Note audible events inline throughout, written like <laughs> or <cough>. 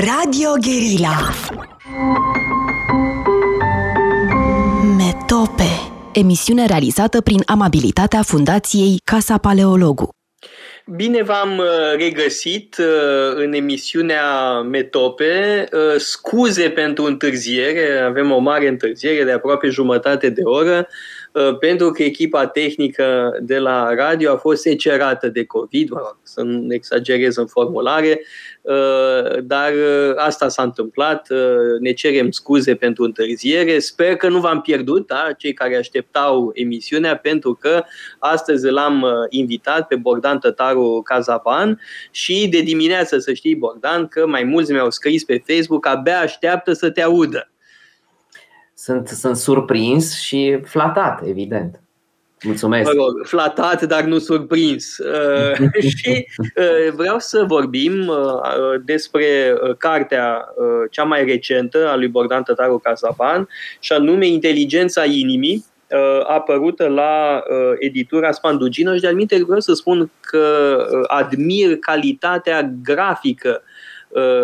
Radio Guerilla Metope Emisiune realizată prin amabilitatea Fundației Casa Paleologu Bine v-am uh, regăsit uh, în emisiunea Metope. Uh, scuze pentru întârziere, avem o mare întârziere de aproape jumătate de oră. Uh, pentru că echipa tehnică de la radio a fost secerată de COVID, să nu exagerez în formulare, uh, dar uh, asta s-a întâmplat, ne cerem scuze pentru întârziere, sper că nu v-am pierdut, da, cei care așteptau emisiunea, pentru că astăzi l-am invitat pe Bogdan Tătaru Cazaban și de dimineață, să știi, Bogdan, că mai mulți mi-au scris pe Facebook, abia așteaptă să te audă sunt, sunt surprins și flatat, evident. Mulțumesc. Mă rog, flatat, dar nu surprins. <laughs> Uh, și uh, vreau să vorbim uh, despre cartea cea mai recentă a lui Bogdan Tătaru Casaban, și anume Inteligența inimii, apărută la editura Spandugino și de alminte vreau să spun că admir calitatea grafică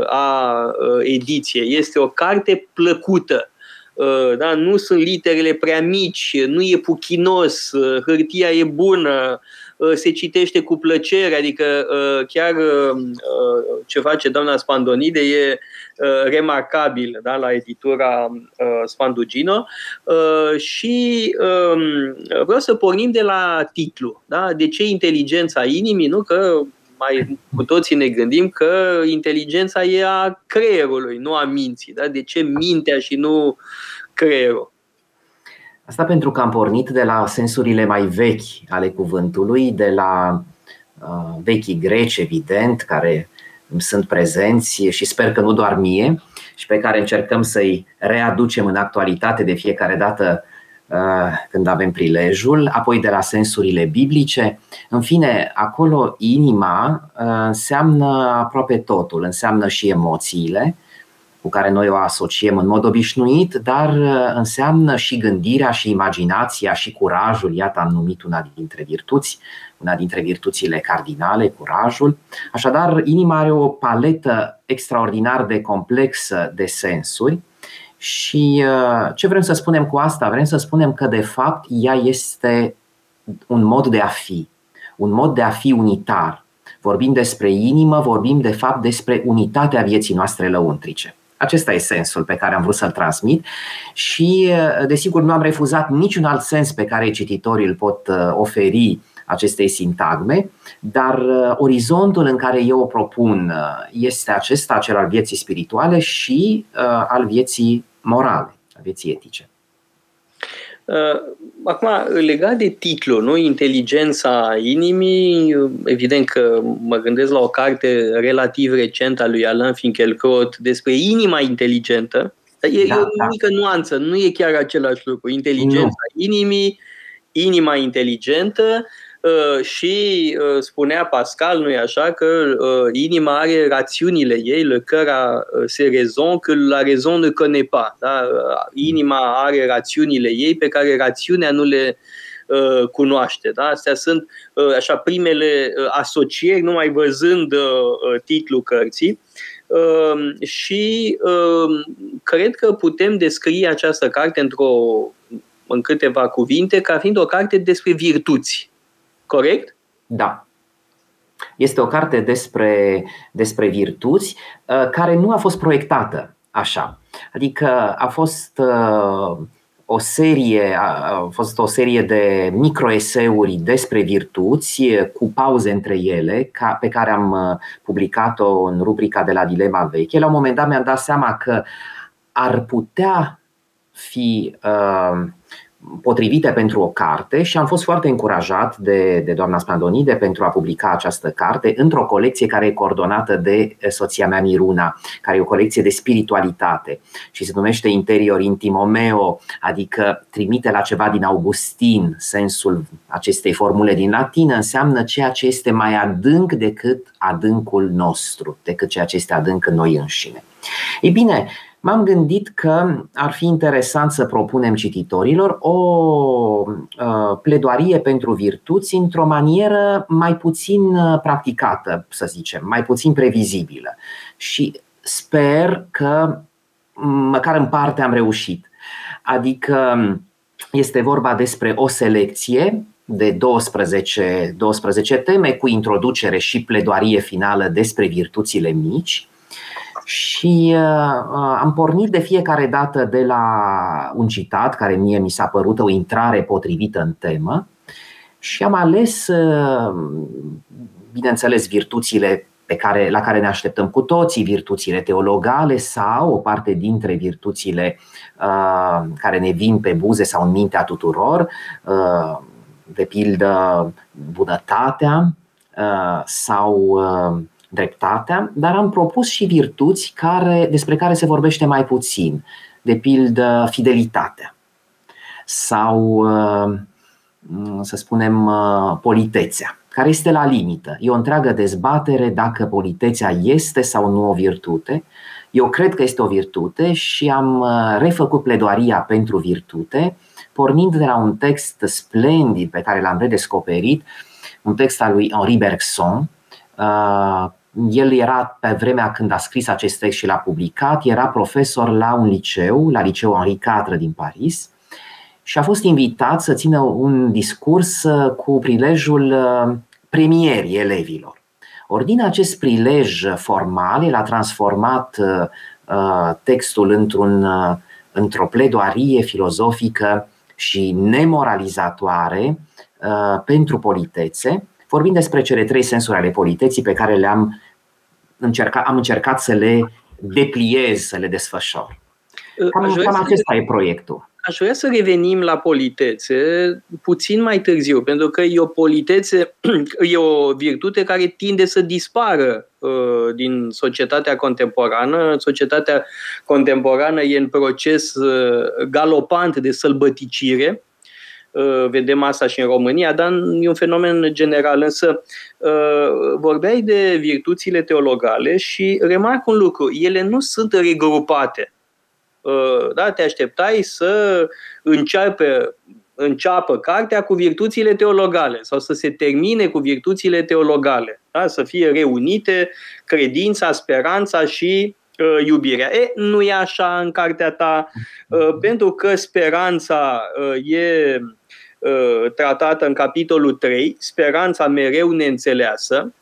a ediției. Este o carte plăcută Uh, da? nu sunt literele prea mici, nu e puchinos, uh, hârtia e bună, uh, se citește cu plăcere, adică chiar ce face doamna Spandonide e remarcabil da, la editura Spandugino și um, vreau să pornim de la titlu. Da? De ce inteligența inimii? Nu că mai cu toții ne gândim că inteligența e a creierului, nu a minții. Da? De ce mintea și nu creierul? Asta pentru că am pornit de la sensurile mai vechi ale cuvântului, de la uh, vechii greci, evident, care sunt prezenți și sper că nu doar mie, și pe care încercăm să-i readucem în actualitate de fiecare dată Uh, când avem prilejul, apoi de la sensurile biblice. În fine, acolo inima uh, înseamnă aproape totul, înseamnă și emoțiile cu care noi o asociem în mod obișnuit, dar uh, înseamnă și gândirea și imaginația și curajul, iată am numit una dintre virtuți, una dintre virtuțile cardinale, curajul. Așadar, inima are o paletă extraordinar de complexă de sensuri și uh, ce vrem să spunem cu asta? Vrem să spunem că, de fapt, ea este un mod de a fi, un mod de a fi unitar. Vorbim despre inimă, vorbim, de fapt, despre unitatea vieții noastre lăuntrice. Acesta e sensul pe care am vrut să-l transmit și, uh, desigur, nu am refuzat niciun alt sens pe care cititorii îl pot uh, oferi acestei sintagme, dar orizontul în care eu o propun este acesta, cel al vieții spirituale și al vieții morale, a vieții etice. Uh, acum, legat de titlu, nu? Inteligența inimii, evident că mă gândesc la o carte relativ recentă a lui Alain Finkielkraut despre inima inteligentă. E, da, e o da. mică da. nuanță, nu e chiar același lucru. Inteligența nu. inimii, inima inteligentă, Uh, și uh, spunea Pascal, nu-i așa, că uh, inima are rațiunile ei, le cœur a ses raisons, que la raison ne connaît pas. Da? Inima are rațiunile ei pe care rațiunea nu le cunoaște. Da? Astea sunt așa primele asocieri, numai văzând titlul cărții. Și cred că putem descrie această carte într-o în câteva cuvinte, ca fiind o carte despre virtuți corect? Da. Este o carte despre, despre virtuți uh, care nu a fost proiectată așa. Adică a fost uh, o serie, a fost o serie de microeseuri despre virtuți cu pauze între ele, ca, pe care am uh, publicat-o în rubrica de la Dilema Veche. La un moment dat mi-am dat seama că ar putea fi uh, potrivite pentru o carte și am fost foarte încurajat de, de doamna Spandonide pentru a publica această carte într-o colecție care e coordonată de soția mea Miruna, care e o colecție de spiritualitate și se numește Interior Intimomeo, adică trimite la ceva din Augustin, sensul acestei formule din latină, înseamnă ceea ce este mai adânc decât adâncul nostru, decât ceea ce este adânc în noi înșine. Ei bine, m-am gândit că ar fi interesant să propunem cititorilor o uh, pledoarie pentru virtuți într-o manieră mai puțin uh, practicată, să zicem, mai puțin previzibilă. Și sper că măcar în parte am reușit. Adică este vorba despre o selecție de 12, 12 teme cu introducere și pledoarie finală despre virtuțile mici. Și uh, am pornit de fiecare dată de la un citat care mie mi s-a părut o intrare potrivită în temă și am ales, uh, bineînțeles, virtuțile pe care, la care ne așteptăm cu toții, virtuțile teologale sau o parte dintre virtuțile uh, care ne vin pe buze sau în mintea tuturor, uh, de pildă bunătatea uh, sau uh, dreptatea, dar am propus și virtuți care, despre care se vorbește mai puțin, de pildă fidelitatea sau, uh, să spunem, politețea, care este la limită. E o întreagă dezbatere dacă politețea este sau nu o virtute. Eu cred că este o virtute și am refăcut pledoaria pentru virtute pornind de la un text splendid pe care l-am redescoperit, un text al lui Henri Bergson. Uh, el era pe vremea când a scris acest text și l-a publicat, era profesor la un liceu, la liceul Henri IV din Paris, și a fost invitat să țină un discurs uh, cu prilejul uh, premierii elevilor. Ori din acest prilej formal, el a transformat textul într-un, într-o pledoarie filozofică și nemoralizatoare uh, pentru politețe, vorbind despre cele trei sensuri ale politeții pe care le-am încercat, am încercat să le depliez, să le desfășor. Uh, cam, cam acesta e proiectul. Aș vrea să revenim la politețe puțin mai târziu, pentru că e o politețe, <clears throat> e o virtute care tinde să dispară uh, din societatea contemporană. Societatea contemporană e în proces uh, galopant de sălbăticire. Uh, vedem asta și în România, dar e un fenomen general. Însă uh, vorbeai de virtuțile teologale și remarc un lucru, ele nu sunt regrupate Uh, da, te așteptai să înceapă, înceapă cartea cu virtuțile teologale sau să se termine cu virtuțile teologale, da? să fie reunite credința, speranța și uh, iubirea. E, nu e așa în cartea ta, uh, pentru că speranța uh, e uh, tratată în capitolul 3, speranța mereu neînțeleasă,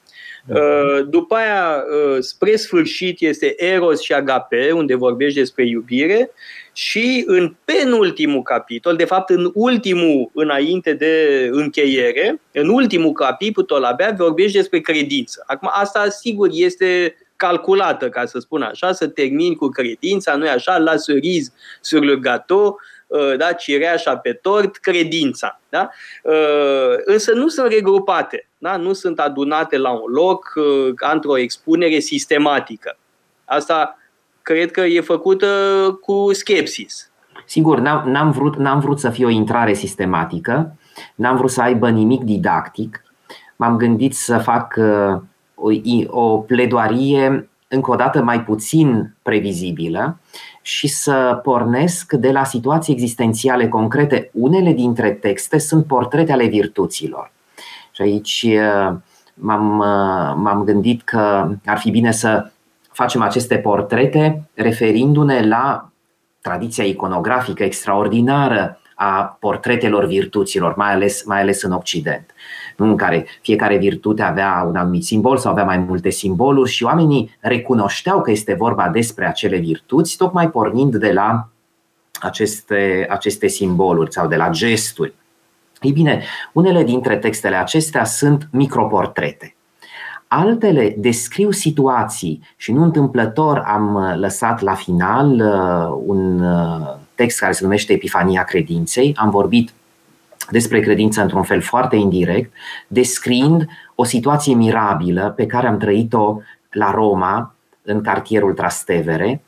Uh, după aia, uh, spre sfârșit, este Eros și Agape, unde vorbești despre iubire și în penultimul capitol, de fapt în ultimul înainte de încheiere, în ultimul capitol abia vorbești despre credință. Acum, asta sigur este calculată, ca să spun așa, să termin cu credința, nu-i așa, la cerise sur le gâteau, uh, da, cireașa pe tort, credința. Da? Însă nu sunt regrupate da? nu sunt adunate la un loc uh, ca într-o expunere sistematică. Asta cred că e făcută cu skepsis. Sigur, n-am, n-am, vrut, n-am vrut să fie o intrare sistematică, n-am vrut să aibă nimic didactic. M-am gândit să fac uh, o, o pledoarie încă o dată mai puțin previzibilă și să pornesc de la situații existențiale concrete. Unele dintre texte sunt portrete ale virtuților. Și aici m-am, m-am gândit că ar fi bine să facem aceste portrete referindu-ne la tradiția iconografică extraordinară a portretelor virtuților, mai ales, mai ales în Occident, în care fiecare virtute avea un anumit simbol sau avea mai multe simboluri și oamenii recunoșteau că este vorba despre acele virtuți, tocmai pornind de la aceste, aceste simboluri sau de la gesturi. Ei bine, unele dintre textele acestea sunt microportrete. Altele descriu situații și nu întâmplător am uh, lăsat la final uh, un uh, text care se numește Epifania credinței. Am vorbit despre credință într-un fel foarte indirect, descriind o situație mirabilă pe care am trăit-o la Roma, în cartierul Trastevere,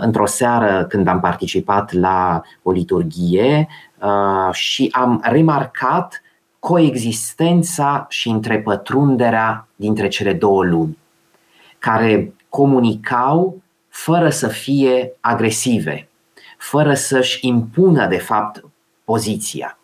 într-o seară când am participat la o liturghie Uh, și am remarcat coexistența și întrepătrunderea dintre cele două lumi, care comunicau fără să fie agresive, fără să-și impună, de fapt, poziția.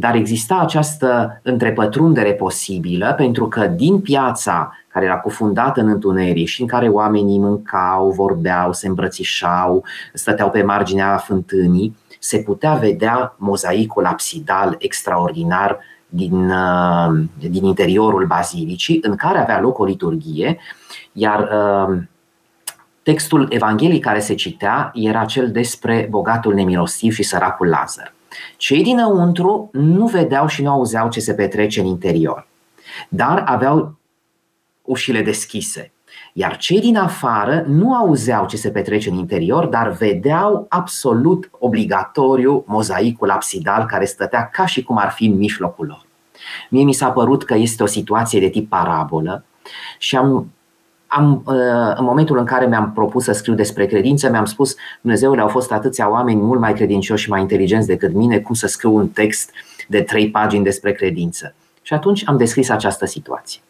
Dar exista această întrepătrundere posibilă pentru că din piața care era cufundată în întuneric și în care oamenii mâncau, vorbeau, se îmbrățișau, stăteau pe marginea fântânii, se putea vedea mozaicul absidal extraordinar din, uh, din interiorul bazilicii, în care avea loc o liturghie, iar uh, textul Evangheliei care se citea era cel despre bogatul nemilostiv și săracul Lazar. Cei dinăuntru nu vedeau și nu auzeau ce se petrece în interior, dar aveau ușile deschise. Iar cei din afară nu auzeau ce se petrece în interior, dar vedeau absolut obligatoriu mozaicul absidal care stătea ca și cum ar fi în mijlocul lor. Mie mi s-a părut că este o situație de tip parabolă și am, am, uh, în momentul în care mi-am propus să scriu despre credință, mi-am spus, Dumnezeule, au fost atâția oameni mult mai credincioși și mai inteligenți decât mine, cum să scriu un text de trei pagini despre credință. Și atunci am descris această situație.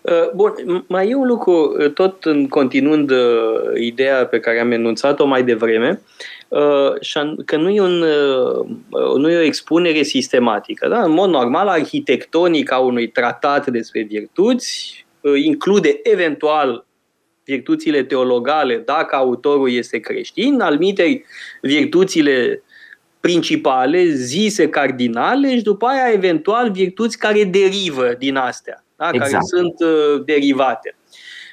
Uh, bun, mai e un lucru, uh, tot în continuând ideea pe care am enunțat-o mai devreme, că nu e, un, nu e o expunere sistematică. Da? În mod normal, arhitectonica unui tratat despre virtuți include eventual virtuțile teologale dacă autorul este creștin, almitei virtuțile principale, zise cardinale și după aia eventual virtuți care derivă din astea, da? exact. care sunt uh, derivate.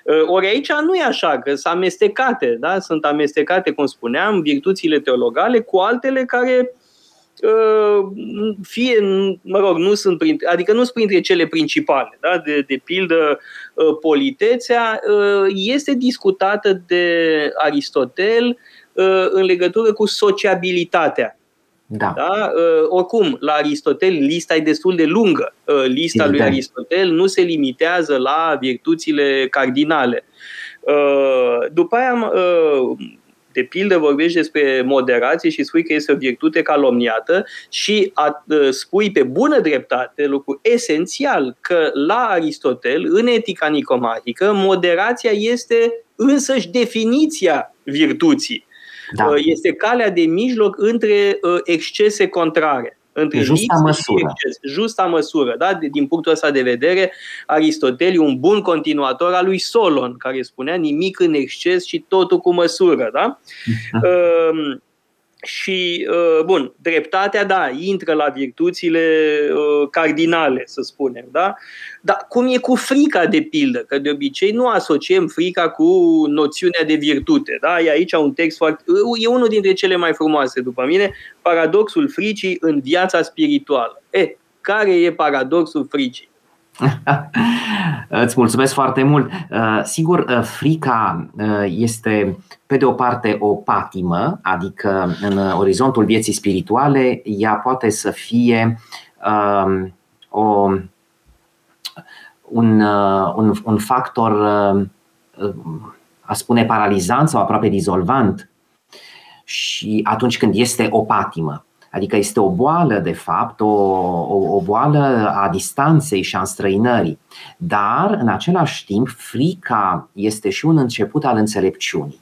Uh, ori aici nu e așa, că sunt amestecate, da? sunt amestecate, cum spuneam, virtuțile teologale cu altele care uh, fie, mă rog, nu sunt printre, adică nu sunt printre cele principale, da? de, de pildă uh, politețea este discutată de Aristotel în legătură cu sociabilitatea. Da. da? Uh, oricum, la Aristotel lista e destul de lungă. Uh, lista Evident. lui Aristotel nu se limitează la virtuțile cardinale. Uh, după aia, uh, de pildă, vorbești despre moderație și spui că este o virtute calomniată și a, uh, spui pe bună dreptate lucru esențial că la Aristotel, în etica nicomahică, moderația este însăși definiția virtuții da. Uh, este calea de mijloc între uh, excese contrare. Între justa măsură. exces, justa măsură. Da? Din punctul ăsta de vedere, Aristotel e un bun continuator al lui Solon, care spunea nimic în exces și totul cu măsură. Da? uh, și, uh, bun, dreptatea, da, intră la virtuțile uh, cardinale, să spunem, da? Dar cum e cu frica, de pildă? Că de obicei nu asociem frica cu noțiunea de virtute, da? E aici un text foarte... E unul dintre cele mai frumoase, după mine, paradoxul fricii în viața spirituală. E, care e paradoxul fricii? <laughs> Îți mulțumesc foarte mult. Uh, sigur, uh, frica uh, este, pe de o parte, o patimă, adică în orizontul vieții spirituale, ea poate să fie um, o, un, un, un factor, a spune, paralizant sau aproape dizolvant. Și atunci când este o patimă, Adică este o boală, de fapt, o, o, o boală a distanței și a înstrăinării. Dar, în același timp, frica este și un început al înțelepciunii.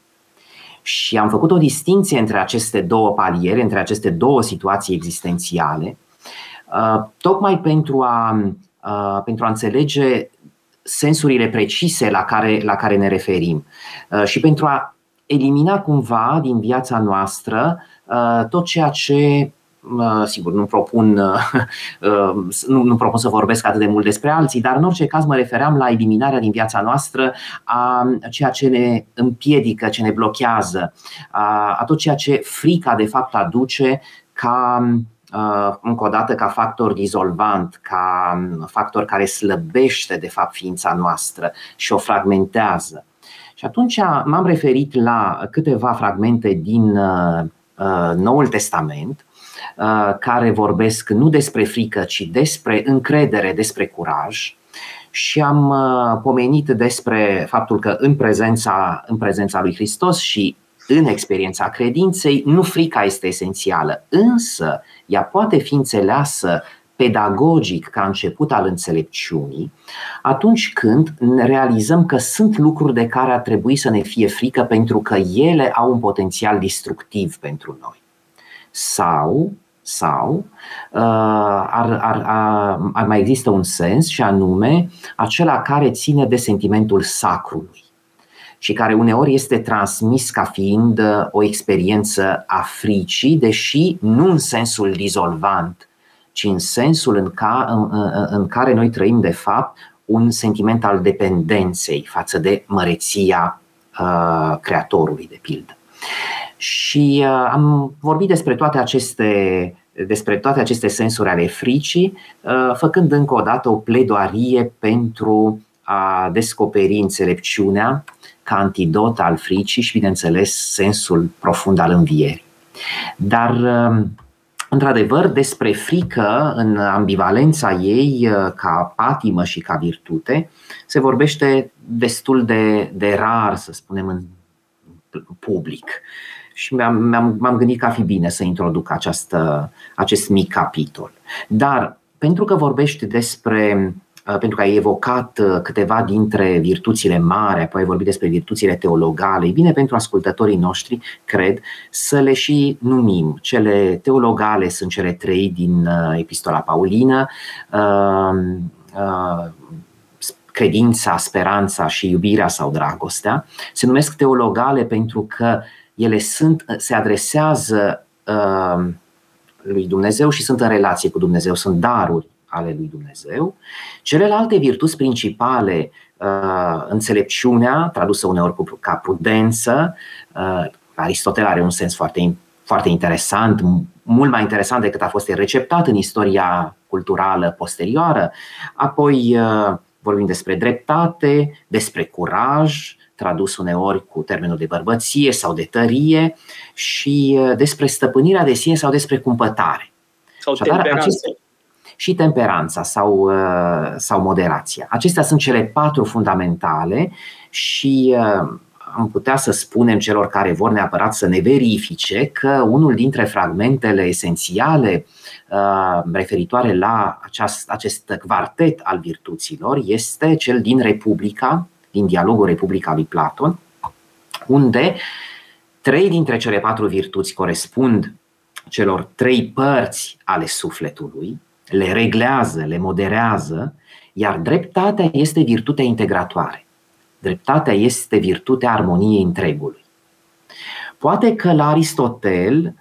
Și am făcut o distinție între aceste două paliere, între aceste două situații existențiale, uh, tocmai pentru a, uh, pentru a înțelege sensurile precise la care, la care ne referim uh, și pentru a elimina cumva din viața noastră tot ceea ce sigur, <laughs> nu propun, nu, nu propun să vorbesc atât de mult despre alții, dar în orice caz mă refeream la eliminarea din viața noastră a ceea ce ne împiedică, ce ne blochează, a, a tot ceea ce frica de fapt aduce ca încă o dată ca factor dizolvant, ca factor care slăbește de fapt ființa noastră și o fragmentează. Și atunci m-am referit la câteva fragmente din Noul Testament Uh, care vorbesc nu despre frică, ci despre încredere, despre curaj. Și am uh, pomenit despre faptul că în prezența, în prezența lui Hristos și în experiența credinței, nu frica este esențială, însă ea poate fi înțeleasă pedagogic ca început al înțelepciunii, atunci când realizăm că sunt lucruri de care ar trebui să ne fie frică pentru că ele au un potențial destructiv pentru noi. Sau sau ar, ar, ar, ar mai există un sens și anume acela care ține de sentimentul sacrului și care uneori este transmis ca fiind o experiență a fricii, deși nu în sensul dizolvant, ci în sensul în, ca, în, în care noi trăim de fapt un sentiment al dependenței față de măreția uh, creatorului, de pildă. Și uh, am vorbit despre toate aceste despre toate aceste sensuri ale fricii, uh, făcând încă o dată o pledoarie pentru a descoperi înțelepciunea ca antidot al fricii și, bineînțeles, sensul profund al învierii. Dar uh, Într-adevăr, despre frică, în ambivalența ei uh, ca patimă și ca virtute, se vorbește destul de, de rar, să spunem, în public. Și mi-am, mi-am, m-am gândit că ar fi bine să introduc această, acest mic capitol. Dar pentru că vorbește despre Uh, pentru că ai evocat uh, câteva dintre virtuțile mari, apoi ai vorbit despre virtuțile teologale. E bine pentru ascultătorii noștri, cred, să le și numim. Cele teologale sunt cele trei din uh, Epistola Paulină, credința, speranța și iubirea sau dragostea. Se numesc teologale pentru că ele sunt, se adresează lui Dumnezeu și sunt în relație cu Dumnezeu, sunt daruri ale lui Dumnezeu. Celelalte virtuți principale, uh, înțelepciunea, tradusă uneori ca prudență, uh, Aristotel are un sens foarte, foarte interesant, mult mai interesant decât a fost receptat în istoria culturală posterioară. Apoi uh, vorbim despre dreptate, despre curaj, tradus uneori cu termenul de bărbăție sau de tărie, și despre stăpânirea de sine sau despre cumpătare. Sau temperanță. Aceste, și temperanța sau, uh, sau moderația. Acestea sunt cele patru fundamentale și uh, am putea să spunem celor care vor neapărat să ne verifice că unul dintre fragmentele esențiale uh, referitoare la aceast, acest quartet al virtuților este cel din Republica, din dialogul Republica lui Platon, unde trei dintre cele patru virtuți corespund celor trei părți ale sufletului, le reglează, le moderează, iar dreptatea este virtutea integratoare. Dreptatea este virtutea armoniei întregului. Poate că la Aristotel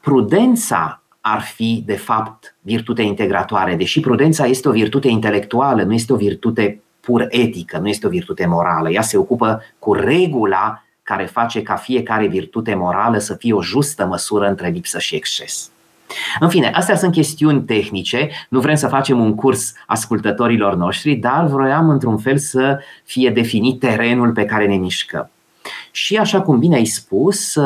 prudența ar fi, de fapt, virtutea integratoare, deși prudența este o virtute intelectuală, nu este o virtute pur etică, nu este o virtute morală. Ea se ocupă cu regula care face ca fiecare virtute morală să fie o justă măsură între lipsă și exces. În fine, astea sunt chestiuni tehnice, nu vrem să facem un curs ascultătorilor noștri, dar vroiam într-un fel să fie definit terenul pe care ne mișcăm. Și așa cum bine ai spus,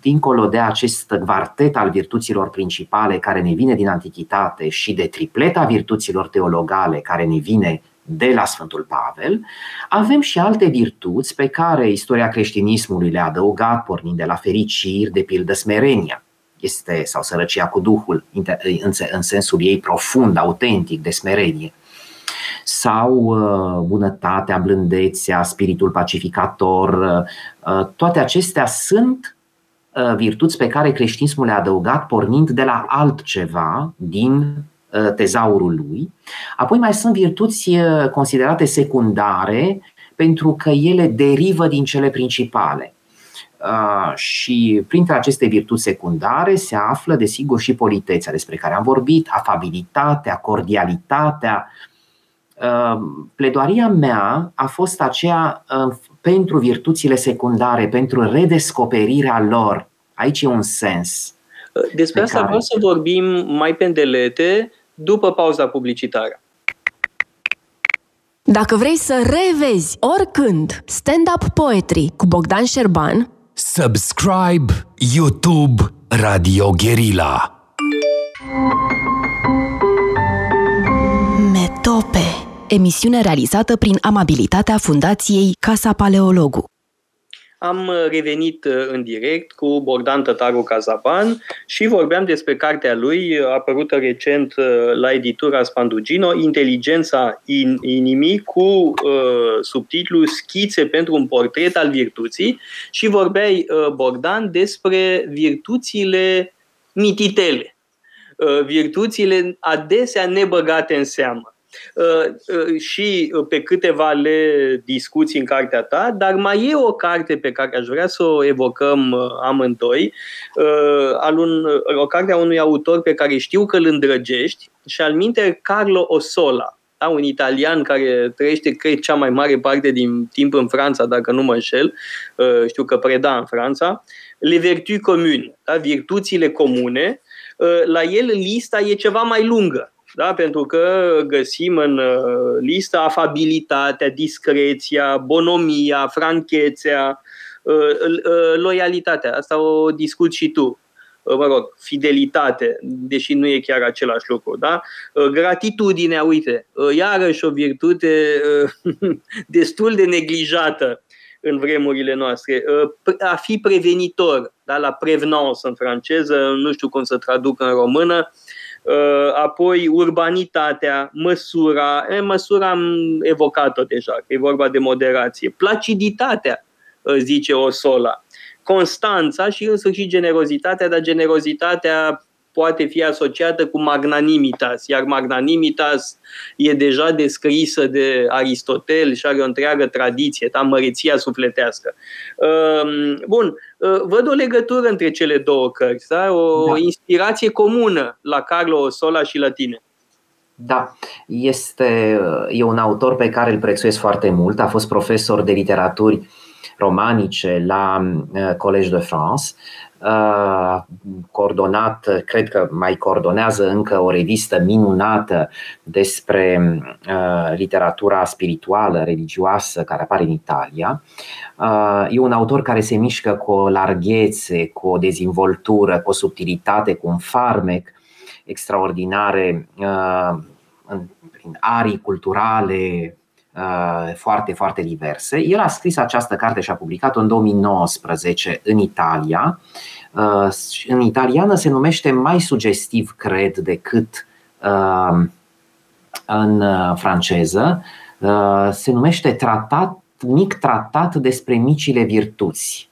dincolo de acest quartet al virtuților principale care ne vine din antichitate și de tripleta virtuților teologale care ne vine de la Sfântul Pavel, avem și alte virtuți pe care istoria creștinismului le-a adăugat, pornind de la fericiri, de pildă smerenia este, sau sărăcia cu Duhul, în sensul ei profund, autentic, de smerenie sau uh, bunătatea, blândețea, spiritul pacificator, uh, uh, toate acestea sunt virtuți pe care creștinismul le-a adăugat pornind de la altceva din tezaurul lui. Apoi mai sunt virtuți considerate secundare pentru că ele derivă din cele principale. Ah, și printre aceste virtuți secundare se află, desigur, și politețea despre care am vorbit, afabilitatea, cordialitatea. Ah, pledoaria mea a fost aceea ah, pentru virtuțile secundare, pentru redescoperirea lor. Aici e un sens. Despre asta care... vreau să vorbim mai pendelete după pauza publicitară. Dacă vrei să revezi oricând stand-up poetry cu Bogdan Șerban, Subscribe YouTube Radio Guerilla. Metope Emisiune realizată prin amabilitatea Fundației Casa Paleologu. Am revenit uh, în direct cu Bogdan Tătaru Cazaban și vorbeam despre cartea lui, uh, apărută recent uh, la editura Spandugino, Inteligența in, inimii, cu uh, subtitlu Schițe pentru un portret al virtuții și vorbeai, uh, Bogdan, despre virtuțile mititele. virtuțile adesea nebăgate în seamă. Și pe câteva le discuții în cartea ta, dar mai e o carte pe care aș vrea să o evocăm amândoi, al un, o carte a unui autor pe care știu că îl îndrăgești, și al minte Carlo Osola da? un italian care trăiește, cred, cea mai mare parte din timp în Franța, dacă nu mă înșel, uh, știu că preda în Franța, Le Vertus Comune, da? virtuțile comune, uh, la el lista e ceva mai lungă. Da? Pentru că găsim în uh, lista afabilitatea, discreția, bonomia, franchețea, loialitatea. Asta o discut și tu mă rog, fidelitate, deși nu e chiar același lucru, da? Gratitudinea, uite, iarăși o virtute <laughs> destul de neglijată în vremurile noastre. A fi prevenitor, da? la prevenance în franceză, nu știu cum să traduc în română, apoi urbanitatea, măsura, e, măsura am evocat-o deja, că e vorba de moderație, placiditatea, zice Osola, constanța și în sfârșit generozitatea, dar generozitatea poate fi asociată cu magnanimitas, iar magnanimitas e deja descrisă de Aristotel și are o întreagă tradiție, ta măreția sufletească. Ehm, bun, ă, văd o legătură între cele două cărți, da? o da. inspirație comună la Carlo Sola și la tine. Da, este e un autor pe care îl prețuiesc foarte mult, a fost profesor de literaturi romanice la uh, Collège de France, uh, coordonat, cred că mai coordonează încă o revistă minunată despre uh, literatura spirituală, religioasă, care apare în Italia. E un autor care se mișcă cu o larghețe, cu o dezvoltură, cu o subtilitate, cu un farmec extraordinare prin arii culturale, Uh, foarte, foarte diverse. El a scris această carte și a publicat-o în 2019 în Italia. Uh, în italiană se numește mai sugestiv, cred, decât uh, în franceză. Se numește tratat, mic tratat despre micile virtuți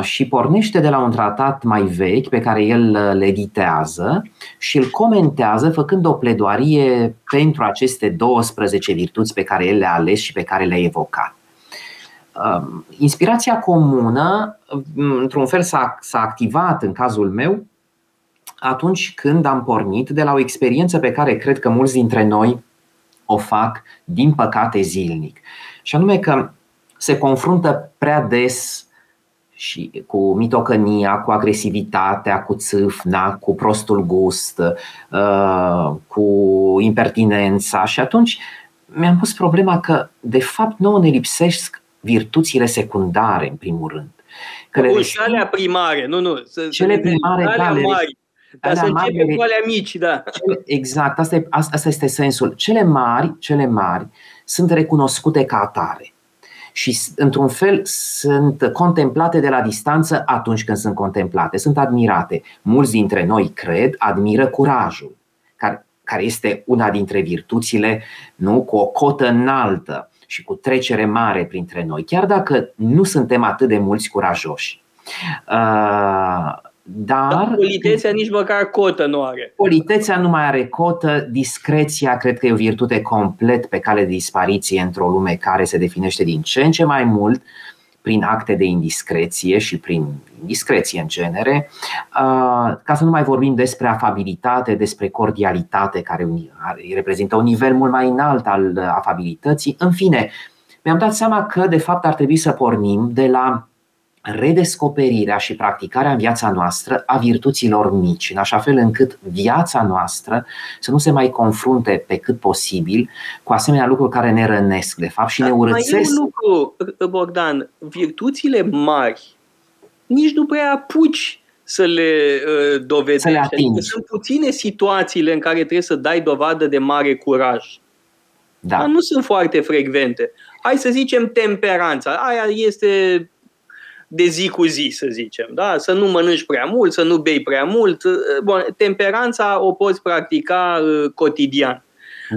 și pornește de la un tratat mai vechi pe care el îl editează și îl comentează făcând o pledoarie pentru aceste 12 virtuți pe care el le-a ales și pe care le-a evocat. Inspirația comună, într-un fel, s-a, s-a activat în cazul meu atunci când am pornit de la o experiență pe care cred că mulți dintre noi o fac, din păcate, zilnic. Și anume că se confruntă prea des și cu mitocănia, cu agresivitatea, cu țâfna, cu prostul gust, uh, cu impertinența și atunci mi-am pus problema că de fapt nouă ne lipsesc virtuțile secundare în primul rând. Că le și alea primare, nu, nu. Să, cele primare, alea da, mari. Dar să începem cu alea mici, da. Cele, exact, asta, e, asta este sensul. Cele mari, cele mari sunt recunoscute ca atare și, într-un fel, sunt contemplate de la distanță atunci când sunt contemplate, sunt admirate. Mulți dintre noi, cred, admiră curajul, care, care este una dintre virtuțile nu, cu o cotă înaltă și cu trecere mare printre noi, chiar dacă nu suntem atât de mulți curajoși. Uh, dar, Dar politețea nici măcar cotă nu are. Politețea nu mai are cotă, discreția cred că e o virtute complet pe cale de dispariție într-o lume care se definește din ce în ce mai mult prin acte de indiscreție și prin discreție în genere, ca să nu mai vorbim despre afabilitate, despre cordialitate, care reprezintă un nivel mult mai înalt al afabilității. În fine, mi-am dat seama că de fapt ar trebui să pornim de la redescoperirea și practicarea în viața noastră a virtuților mici, în așa fel încât viața noastră să nu se mai confrunte pe cât posibil cu asemenea lucruri care ne rănesc, de fapt, și ne urățesc. Mai e un lucru, Bogdan, virtuțile mari nici nu prea apuci să le uh, dovedești. Să le adică sunt puține situațiile în care trebuie să dai dovadă de mare curaj. Da. Dar nu sunt foarte frecvente. Hai să zicem temperanța. Aia este de zi cu zi, să zicem. Da? Să nu mănânci prea mult, să nu bei prea mult. Bun, temperanța o poți practica uh, cotidian.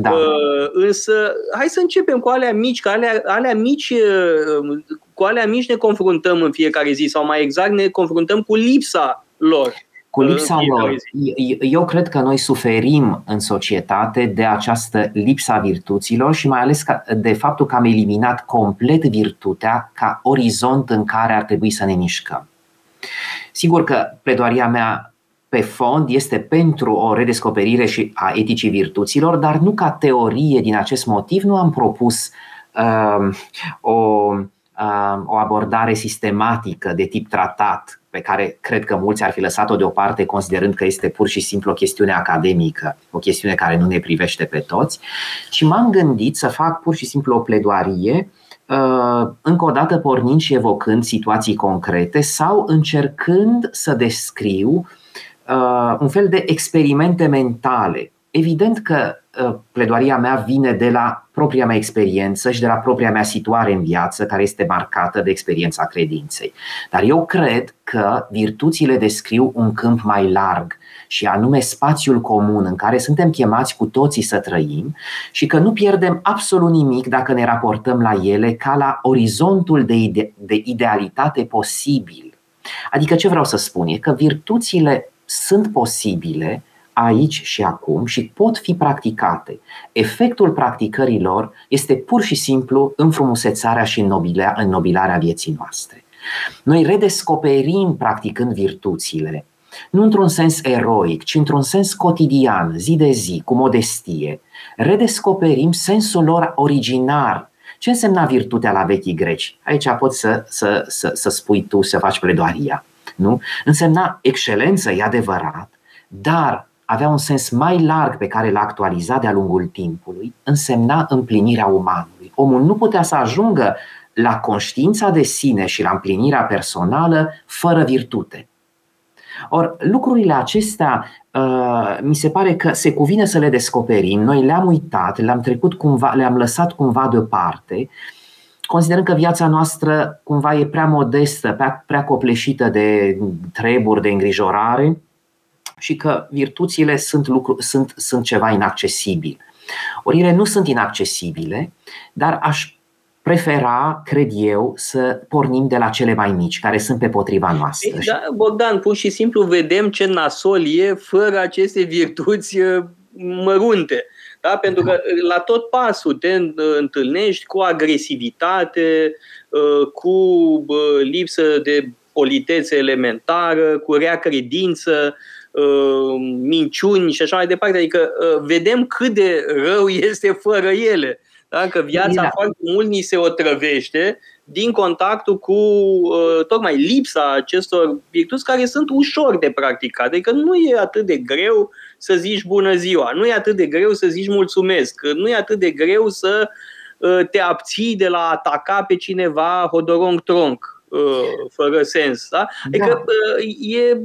Da. Uh, însă, hai să începem cu alea mici, că alea, alea mici, uh, cu alea mici ne confruntăm în fiecare zi, sau mai exact ne confruntăm cu lipsa lor. Cu lipsa lor. Eu cred că noi suferim în societate de această lipsa virtuților și mai ales de faptul că am eliminat complet virtutea ca orizont în care ar trebui să ne mișcăm. Sigur că pledoaria mea pe fond este pentru o redescoperire și a eticii virtuților, dar nu ca teorie din acest motiv nu am propus uh, o, uh, o abordare sistematică de tip tratat pe care cred că mulți ar fi lăsat-o deoparte considerând că este pur și simplu o chestiune academică, o chestiune care nu ne privește pe toți și m-am gândit să fac pur și simplu o pledoarie uh, încă o dată pornind și evocând situații concrete sau încercând să descriu uh, un fel de experimente mentale. Evident că uh, pledoaria mea vine de la propria mea experiență și de la propria mea situare în viață, care este marcată de experiența credinței. Dar eu cred că virtuțile descriu un câmp mai larg și anume spațiul comun în care suntem chemați cu toții să trăim și că nu pierdem absolut nimic dacă ne raportăm la ele ca la orizontul de, ide- de idealitate posibil. Adică ce vreau să spun e că virtuțile sunt posibile aici și acum și pot fi practicate. Efectul practicărilor este pur și simplu înfrumusețarea și înnobilarea vieții noastre. Noi redescoperim practicând virtuțile, nu într-un sens eroic, ci într-un sens cotidian, zi de zi, cu modestie. Redescoperim sensul lor originar. Ce însemna virtutea la vechii greci? Aici poți să, să, să, să spui tu, să faci pledoaria. Nu? Însemna excelență, e adevărat, dar avea un sens mai larg pe care l-a actualizat de-a lungul timpului, însemna împlinirea umanului. Omul nu putea să ajungă la conștiința de sine și la împlinirea personală fără virtute. Or, lucrurile acestea uh, mi se pare că se cuvine să le descoperim. Noi le-am uitat, le-am trecut cumva, le-am lăsat cumva deoparte, considerând că viața noastră cumva e prea modestă, prea, prea copleșită de treburi, de îngrijorare și că virtuțile sunt, lucru, sunt, sunt ceva inaccesibil. Ori ele nu sunt inaccesibile, dar aș prefera, cred eu, să pornim de la cele mai mici, care sunt pe potriva noastră. Da, Bogdan, pur și simplu vedem ce nasol e fără aceste virtuți uh, mărunte. Da? Pentru că uh, la tot pasul te întâlnești cu agresivitate, uh, cu lipsă de politețe elementară, cu rea credință, minciuni și așa mai departe. Adică vedem cât de rău <laughs> este fără ele. Da? Că viața da. foarte mult ni se otrăvește din contactul cu uh, tocmai lipsa acestor virtuți care sunt ușor de practicat. Adică nu e atât de greu să zici bună ziua, nu e atât de greu să zici mulțumesc, nu e atât de greu să uh, te abții de la a ataca pe cineva hodorong tronc uh, fără sens. Da? Adică da. Uh, e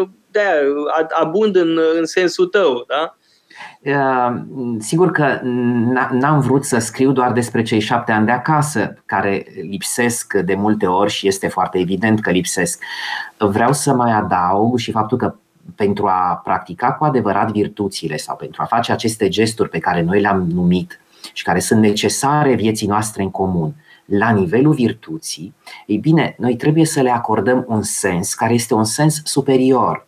uh, de abund în, în sensul tău. Da? Ehm, sigur că n-am vrut să scriu doar despre cei șapte ani de acasă, care lipsesc de multe ori și este foarte evident că lipsesc. Vreau să mai adaug și faptul că pentru a practica cu adevărat virtuțile sau pentru a face aceste gesturi pe care noi le-am numit și care sunt necesare vieții noastre în comun, la nivelul virtuții, ei bine, noi trebuie să le acordăm un sens care este un sens superior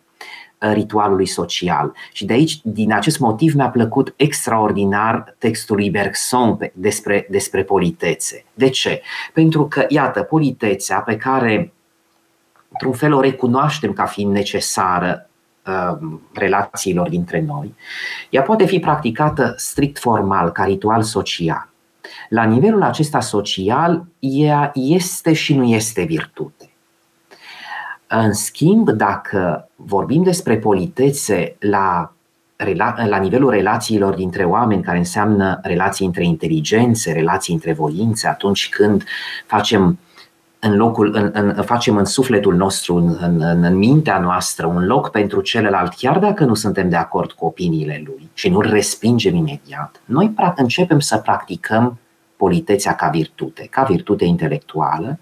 ritualului social. Și de aici, din acest motiv, mi-a plăcut extraordinar textul lui Bergson despre, despre politețe. De ce? Pentru că, iată, politețea pe care, într-un fel, o recunoaștem ca fiind necesară um, relațiilor dintre noi, ea poate fi practicată strict formal, ca ritual social. La nivelul acesta social, ea este și nu este virtute. În schimb, dacă vorbim despre politețe la, la nivelul relațiilor dintre oameni, care înseamnă relații între inteligențe, relații între voințe, atunci când facem în locul, în, în, facem în sufletul nostru, în, în, în mintea noastră, un loc pentru celălalt, chiar dacă nu suntem de acord cu opiniile lui și nu-l respingem imediat, noi începem să practicăm politețea ca virtute, ca virtute intelectuală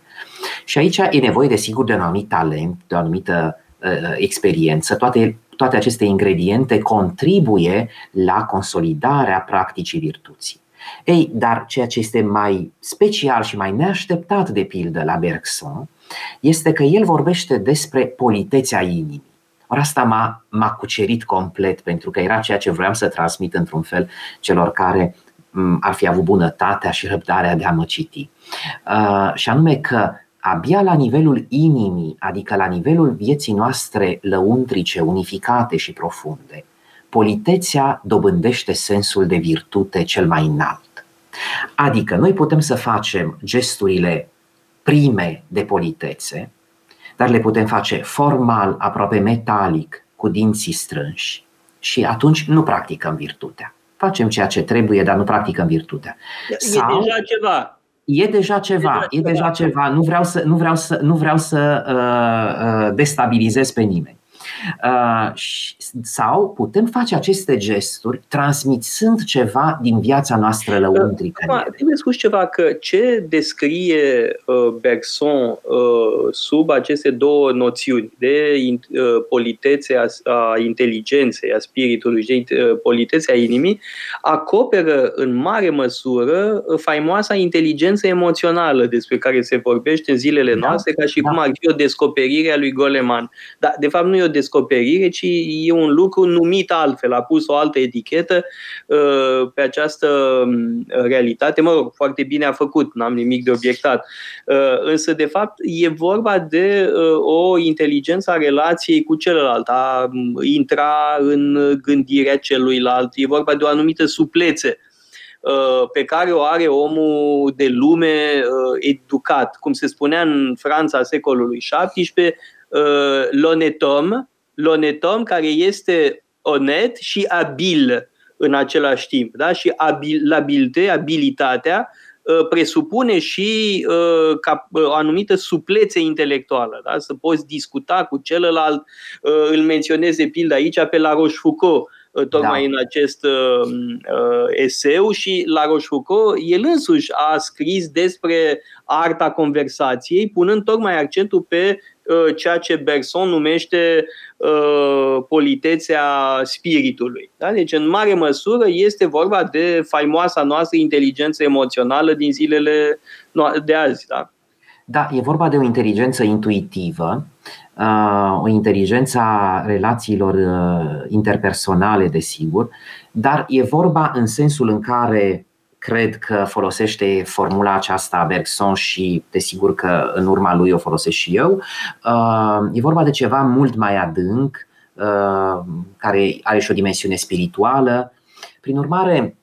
și aici e nevoie, desigur, de un anumit talent, de o anumită uh, experiență. Toate, toate aceste ingrediente contribuie la consolidarea practicii virtuții. Ei, dar ceea ce este mai special și mai neașteptat, de pildă, la Bergson, este că el vorbește despre politețea inimii. Ori asta m-a, m-a cucerit complet, pentru că era ceea ce vreau să transmit într-un fel celor care ar fi avut bunătatea și răbdarea de a mă citi. Uh, și anume că abia la nivelul inimii, adică la nivelul vieții noastre lăuntrice, unificate și profunde, politețea dobândește sensul de virtute cel mai înalt. Adică noi putem să facem gesturile prime de politețe, dar le putem face formal, aproape metalic, cu dinții strânși și atunci nu practicăm virtutea. Facem ceea ce trebuie, dar nu practicăm virtutea. E Sau, deja ceva. E deja ceva, e deja ceva. Nu vreau să, nu vreau să, nu vreau să uh, uh, destabilizez pe nimeni. Uh, sau putem face aceste gesturi transmițând ceva din viața noastră lăuntrică. Acum, trebuie spus ceva că ce descrie uh, Bergson uh, sub aceste două noțiuni de politețe a, a inteligenței, a spiritului și de politețe a inimii, acoperă în mare măsură faimoasa inteligență emoțională despre care se vorbește în zilele da, noastre, ca și da. cum ar fi o descoperire a lui Goleman. Dar, de fapt, nu e o descoperire, ci e un lucru numit altfel, a pus o altă etichetă uh, pe această um, realitate. Mă rog, foarte bine a făcut, n-am nimic de obiectat. Uh, însă, de fapt, e vorba de uh, o inteligență a relației cu celălalt, a um, intra în gândirea celuilalt, e vorba de o anumită suplețe pe care o are omul de lume educat. Cum se spunea în Franța secolului XVII, l'honnête Lonetom, care este onet și abil în același timp. Da? Și abil, abilite, abilitatea, ă, presupune și uh, ca, uh, o anumită suplețe intelectuală, da? să poți discuta cu celălalt. Uh, îl menționez de pildă aici pe la Rochefoucauld, tocmai da. în acest uh, eseu și la Rochefoucauld el însuși a scris despre arta conversației, punând tocmai accentul pe uh, ceea ce Bergson numește uh, politețea spiritului. Da? Deci, în mare măsură, este vorba de faimoasa noastră inteligență emoțională din zilele de azi. Da? Da, e vorba de o inteligență intuitivă, o inteligență a relațiilor interpersonale, desigur, dar e vorba în sensul în care cred că folosește formula aceasta a Bergson și desigur că în urma lui o folosesc și eu. E vorba de ceva mult mai adânc, care are și o dimensiune spirituală. Prin urmare,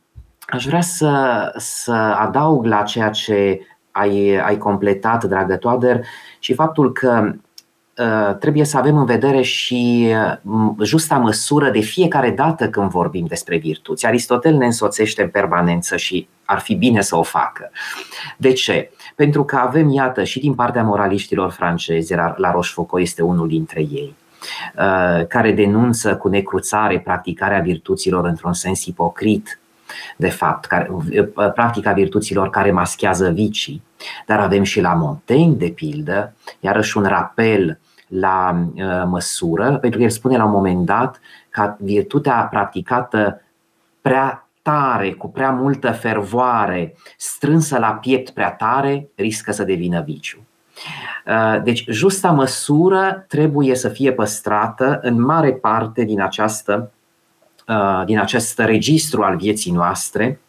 aș vrea să, să adaug la ceea ce ai, ai completat, dragă Toader, și faptul că uh, trebuie să avem în vedere și uh, justa măsură de fiecare dată când vorbim despre virtuți. Aristotel ne însoțește în permanență și ar fi bine să o facă. De ce? Pentru că avem, iată, și din partea moraliștilor francezi, la Rochefoucauld este unul dintre ei, uh, care denunță cu necruțare practicarea virtuților într-un sens ipocrit, de fapt, care, practica virtuților care maschează vicii, dar avem și la Montaigne, de pildă, iarăși un rapel la uh, măsură, pentru că el spune la un moment dat că virtutea practicată prea tare, cu prea multă fervoare, strânsă la piept prea tare, riscă să devină viciu. Uh, deci, justa măsură trebuie să fie păstrată în mare parte din această Uh, din acest registru al vieții noastre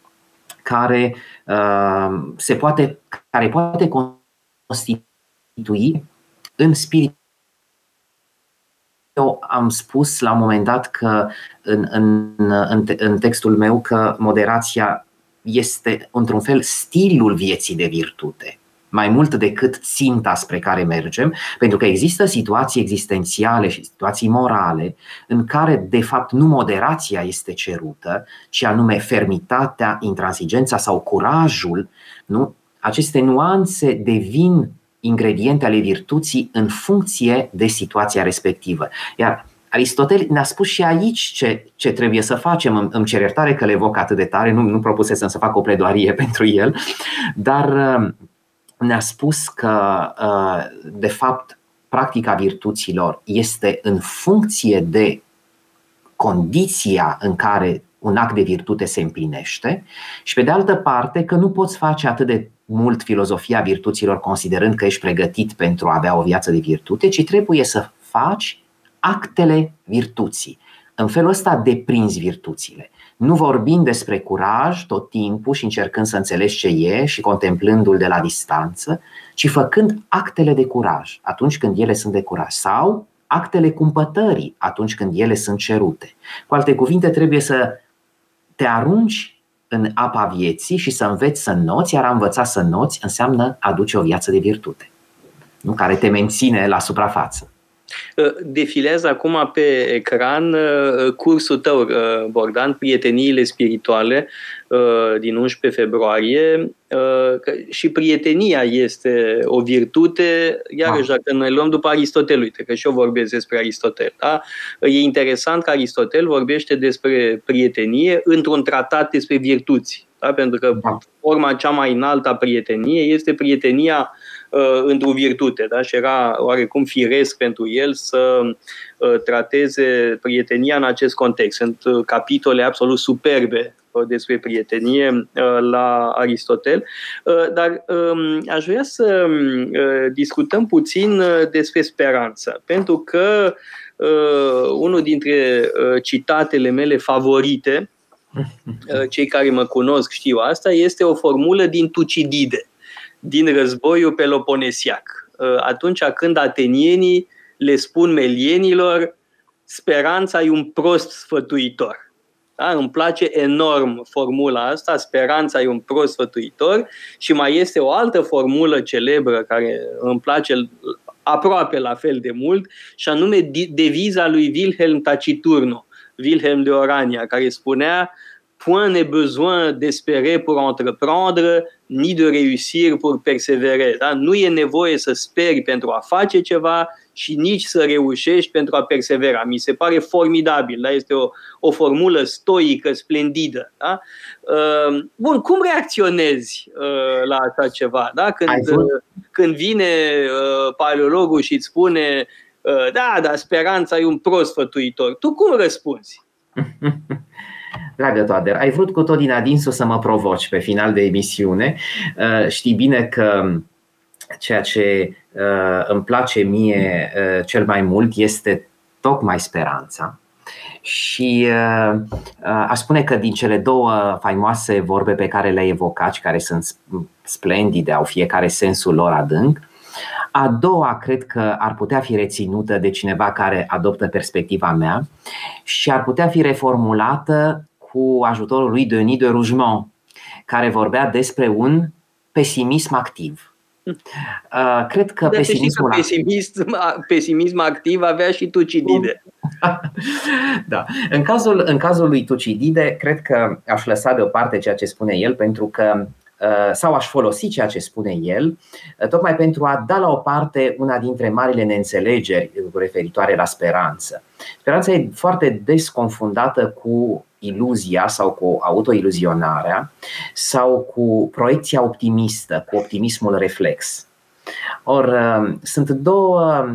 care uh, se poate, care poate constitui în spirit. Eu am spus la un moment dat că în, în, în, în textul meu că moderația este într-un fel stilul vieții de virtute mai mult decât ținta spre care mergem, pentru că există situații existențiale și situații morale în care, de fapt, nu moderația este cerută, ci anume fermitatea, intransigența sau curajul. Nu? Aceste nuanțe devin ingrediente ale virtuții în funcție de situația respectivă. Iar Aristotel ne-a spus și aici ce, ce trebuie să facem. Îmi cer iertare că le evoc atât de tare, nu, nu propusesem să fac o pledoarie <laughs> pentru el, dar ne-a spus că, uh, de fapt, practica virtuților este în funcție de condiția în care un act de virtute se împlinește și, pe de altă parte, că nu poți face atât de mult filozofia virtuților considerând că ești pregătit pentru a avea o viață de virtute, ci trebuie să faci actele virtuții. În felul ăsta deprinzi virtuțile. Nu vorbind despre curaj tot timpul și încercând să înțelegi ce e și contemplându-l de la distanță, ci făcând actele de curaj atunci când ele sunt de curaj sau actele cumpătării atunci când ele sunt cerute. Cu alte cuvinte, trebuie să te arunci în apa vieții și să înveți să noți, iar a învăța să noți înseamnă aduce o viață de virtute, nu? care te menține la suprafață. Uh, defilează acum pe ecran uh, cursul tău, uh, Bogdan, Prieteniile spirituale din 11 februarie și prietenia este o virtute, iarăși da. dacă noi luăm după Aristotel, uite că și eu vorbesc despre Aristotel, da? e interesant că Aristotel vorbește despre prietenie într-un tratat despre virtuți, da? pentru că da. forma cea mai înaltă a prieteniei este prietenia uh, într-o virtute da? și era oarecum firesc pentru el să uh, trateze prietenia în acest context. Sunt uh, capitole absolut superbe uh, despre prietenie uh, la Aristotel, uh, dar um, aș vrea să discutăm puțin despre speranță, pentru că unul dintre citatele mele favorite, <laughs> cei care mă cunosc știu asta, este o formulă din Tucidide din războiul peloponesiac. Uh, atunci când atenienii le spun melienilor, speranța e un prost sfătuitor. Da? Îmi place enorm formula asta, speranța e un prost sfătuitor și mai este o altă formulă celebră care îmi place aproape la fel de mult și anume deviza lui Wilhelm Taciturno, Wilhelm de Orania, care spunea point n'est besoin d'espérer pour entreprendre, ni de réussir pour persévérer. Da? Nu e nevoie să speri pentru a face ceva și nici să reușești pentru a persevera. Mi se pare formidabil. Da? Este o, o formulă stoică, splendidă. Da? Uh, bun, cum reacționezi uh, la așa ceva? Da? Când, uh, când vine uh, paleologul și îți spune uh, da, dar speranța e un prost fătuitor. Tu cum răspunzi? <laughs> Dragă Toader, ai vrut cu tot din adinsul să mă provoci pe final de emisiune. Uh, știi bine că ceea ce uh, îmi place mie uh, cel mai mult este tocmai speranța. Și aș spune că din cele două faimoase vorbe pe care le-ai evocat și care sunt splendide, au fiecare sensul lor adânc, a doua cred că ar putea fi reținută de cineva care adoptă perspectiva mea și ar putea fi reformulată cu ajutorul lui Denis de Rougemont, care vorbea despre un pesimism activ. Uh, cred că de pesimismul că pesimism, pesimism activ avea și Tucidide. <laughs> da. În cazul, în cazul lui Tucidide, cred că aș lăsa deoparte ceea ce spune el, pentru că Uh, sau aș folosi ceea ce spune el, uh, tocmai pentru a da la o parte una dintre marile neînțelegeri referitoare la speranță. Speranța e foarte des confundată cu iluzia sau cu autoiluzionarea sau cu proiecția optimistă, cu optimismul reflex. Or, uh, sunt două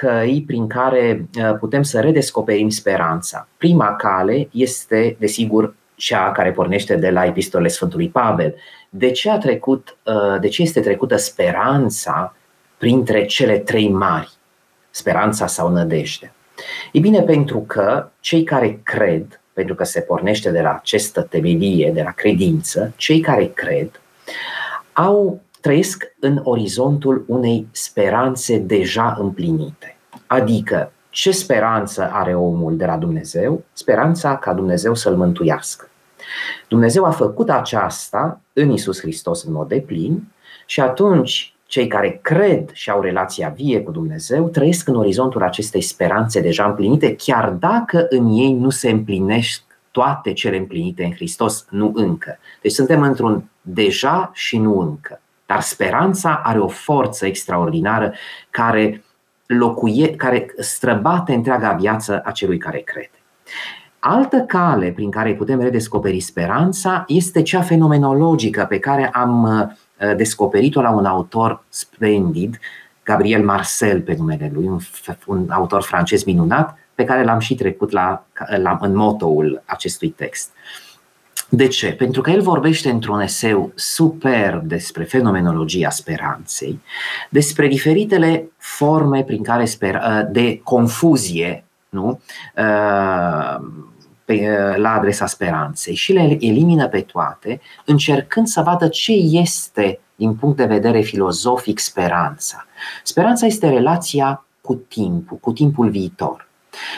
căi prin care putem să redescoperim speranța. Prima cale este, desigur, cea care pornește de la epistolele Sfântului Pavel. De ce, a trecut, uh, de ce este trecută speranța printre cele trei mari? Speranța sau nădejde? E bine, pentru că cei care cred, pentru că se pornește de la această temelie, de la credință, cei care cred au trăiesc în orizontul unei speranțe deja împlinite. Adică, ce speranță are omul de la Dumnezeu? Speranța ca Dumnezeu să-l mântuiască. Dumnezeu a făcut aceasta în Isus Hristos în mod deplin și atunci cei care cred și au relația vie cu Dumnezeu trăiesc în orizontul acestei speranțe deja împlinite, chiar dacă în ei nu se împlinesc toate cele împlinite în Hristos, nu încă. Deci suntem într-un deja și nu încă. Dar speranța are o forță extraordinară care locuie, care străbate întreaga viață a celui care crede. Altă cale prin care putem redescoperi speranța este cea fenomenologică pe care am uh, descoperit-o la un autor splendid, Gabriel Marcel pe numele lui, un, un autor francez minunat, pe care l-am și trecut la, la, în motoul acestui text. De ce? Pentru că el vorbește într-un eseu super despre fenomenologia speranței, despre diferitele forme prin care sper, de confuzie nu? Pe, la adresa speranței și le elimină pe toate, încercând să vadă ce este, din punct de vedere filozofic, speranța. Speranța este relația cu timpul, cu timpul viitor.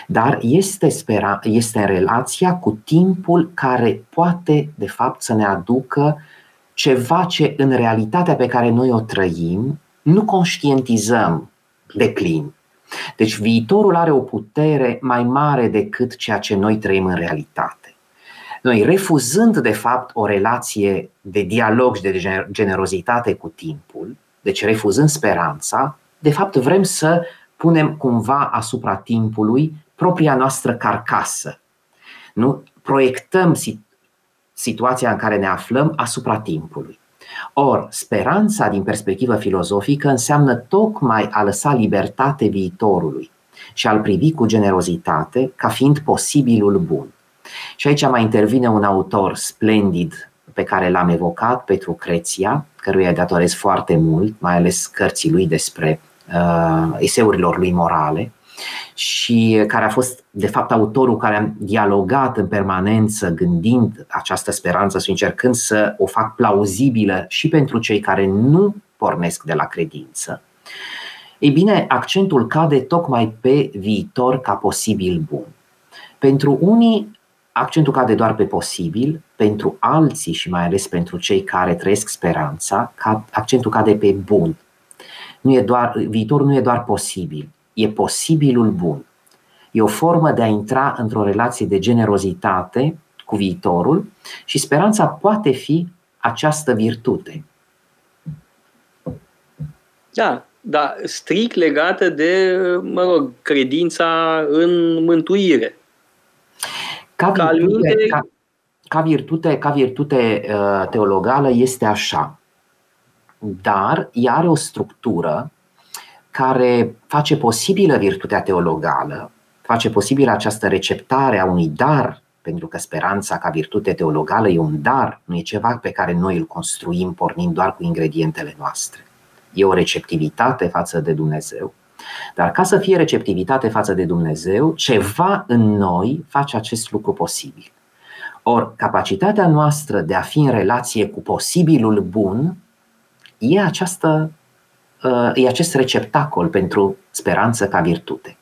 Dar este, spera, este în relația cu timpul care poate, de fapt, să ne aducă ceva ce în realitatea pe care noi o trăim nu conștientizăm de plin. Deci viitorul are o putere mai mare decât ceea ce noi trăim în realitate. Noi, refuzând de fapt o relație de dialog și de generozitate cu timpul, deci refuzând speranța, de fapt vrem să punem cumva asupra timpului propria noastră carcasă. Nu? Proiectăm situația în care ne aflăm asupra timpului. Or, speranța din perspectivă filozofică înseamnă tocmai a lăsa libertate viitorului și a-l privi cu generozitate ca fiind posibilul bun. Și aici mai intervine un autor splendid pe care l-am evocat, Petru Creția, căruia îi datorez foarte mult, mai ales cărții lui despre uh, eseurilor lui morale, și care a fost, de fapt, autorul care a dialogat în permanență, gândind această speranță și încercând să o fac plauzibilă și pentru cei care nu pornesc de la credință. Ei bine, accentul cade tocmai pe viitor ca posibil bun. Pentru unii, accentul cade doar pe posibil, pentru alții și mai ales pentru cei care trăiesc speranța, accentul cade pe bun. Nu e doar, viitorul nu e doar posibil, e posibilul bun. E o formă de a intra într-o relație de generozitate cu viitorul și speranța poate fi această virtute. Da, da, strict legată de, mă rog, credința în mântuire. Ca virtute, ca, ca virtute, ca virtute uh, teologală este așa, dar ea are o structură care face posibilă virtutea teologală, face posibilă această receptare a unui dar, pentru că speranța ca virtute teologală e un dar, nu e ceva pe care noi îl construim pornind doar cu ingredientele noastre. E o receptivitate față de Dumnezeu. Dar ca să fie receptivitate față de Dumnezeu, ceva în noi face acest lucru posibil. Ori capacitatea noastră de a fi în relație cu posibilul bun e această Uh, e acest receptacol pentru speranță ca virtute.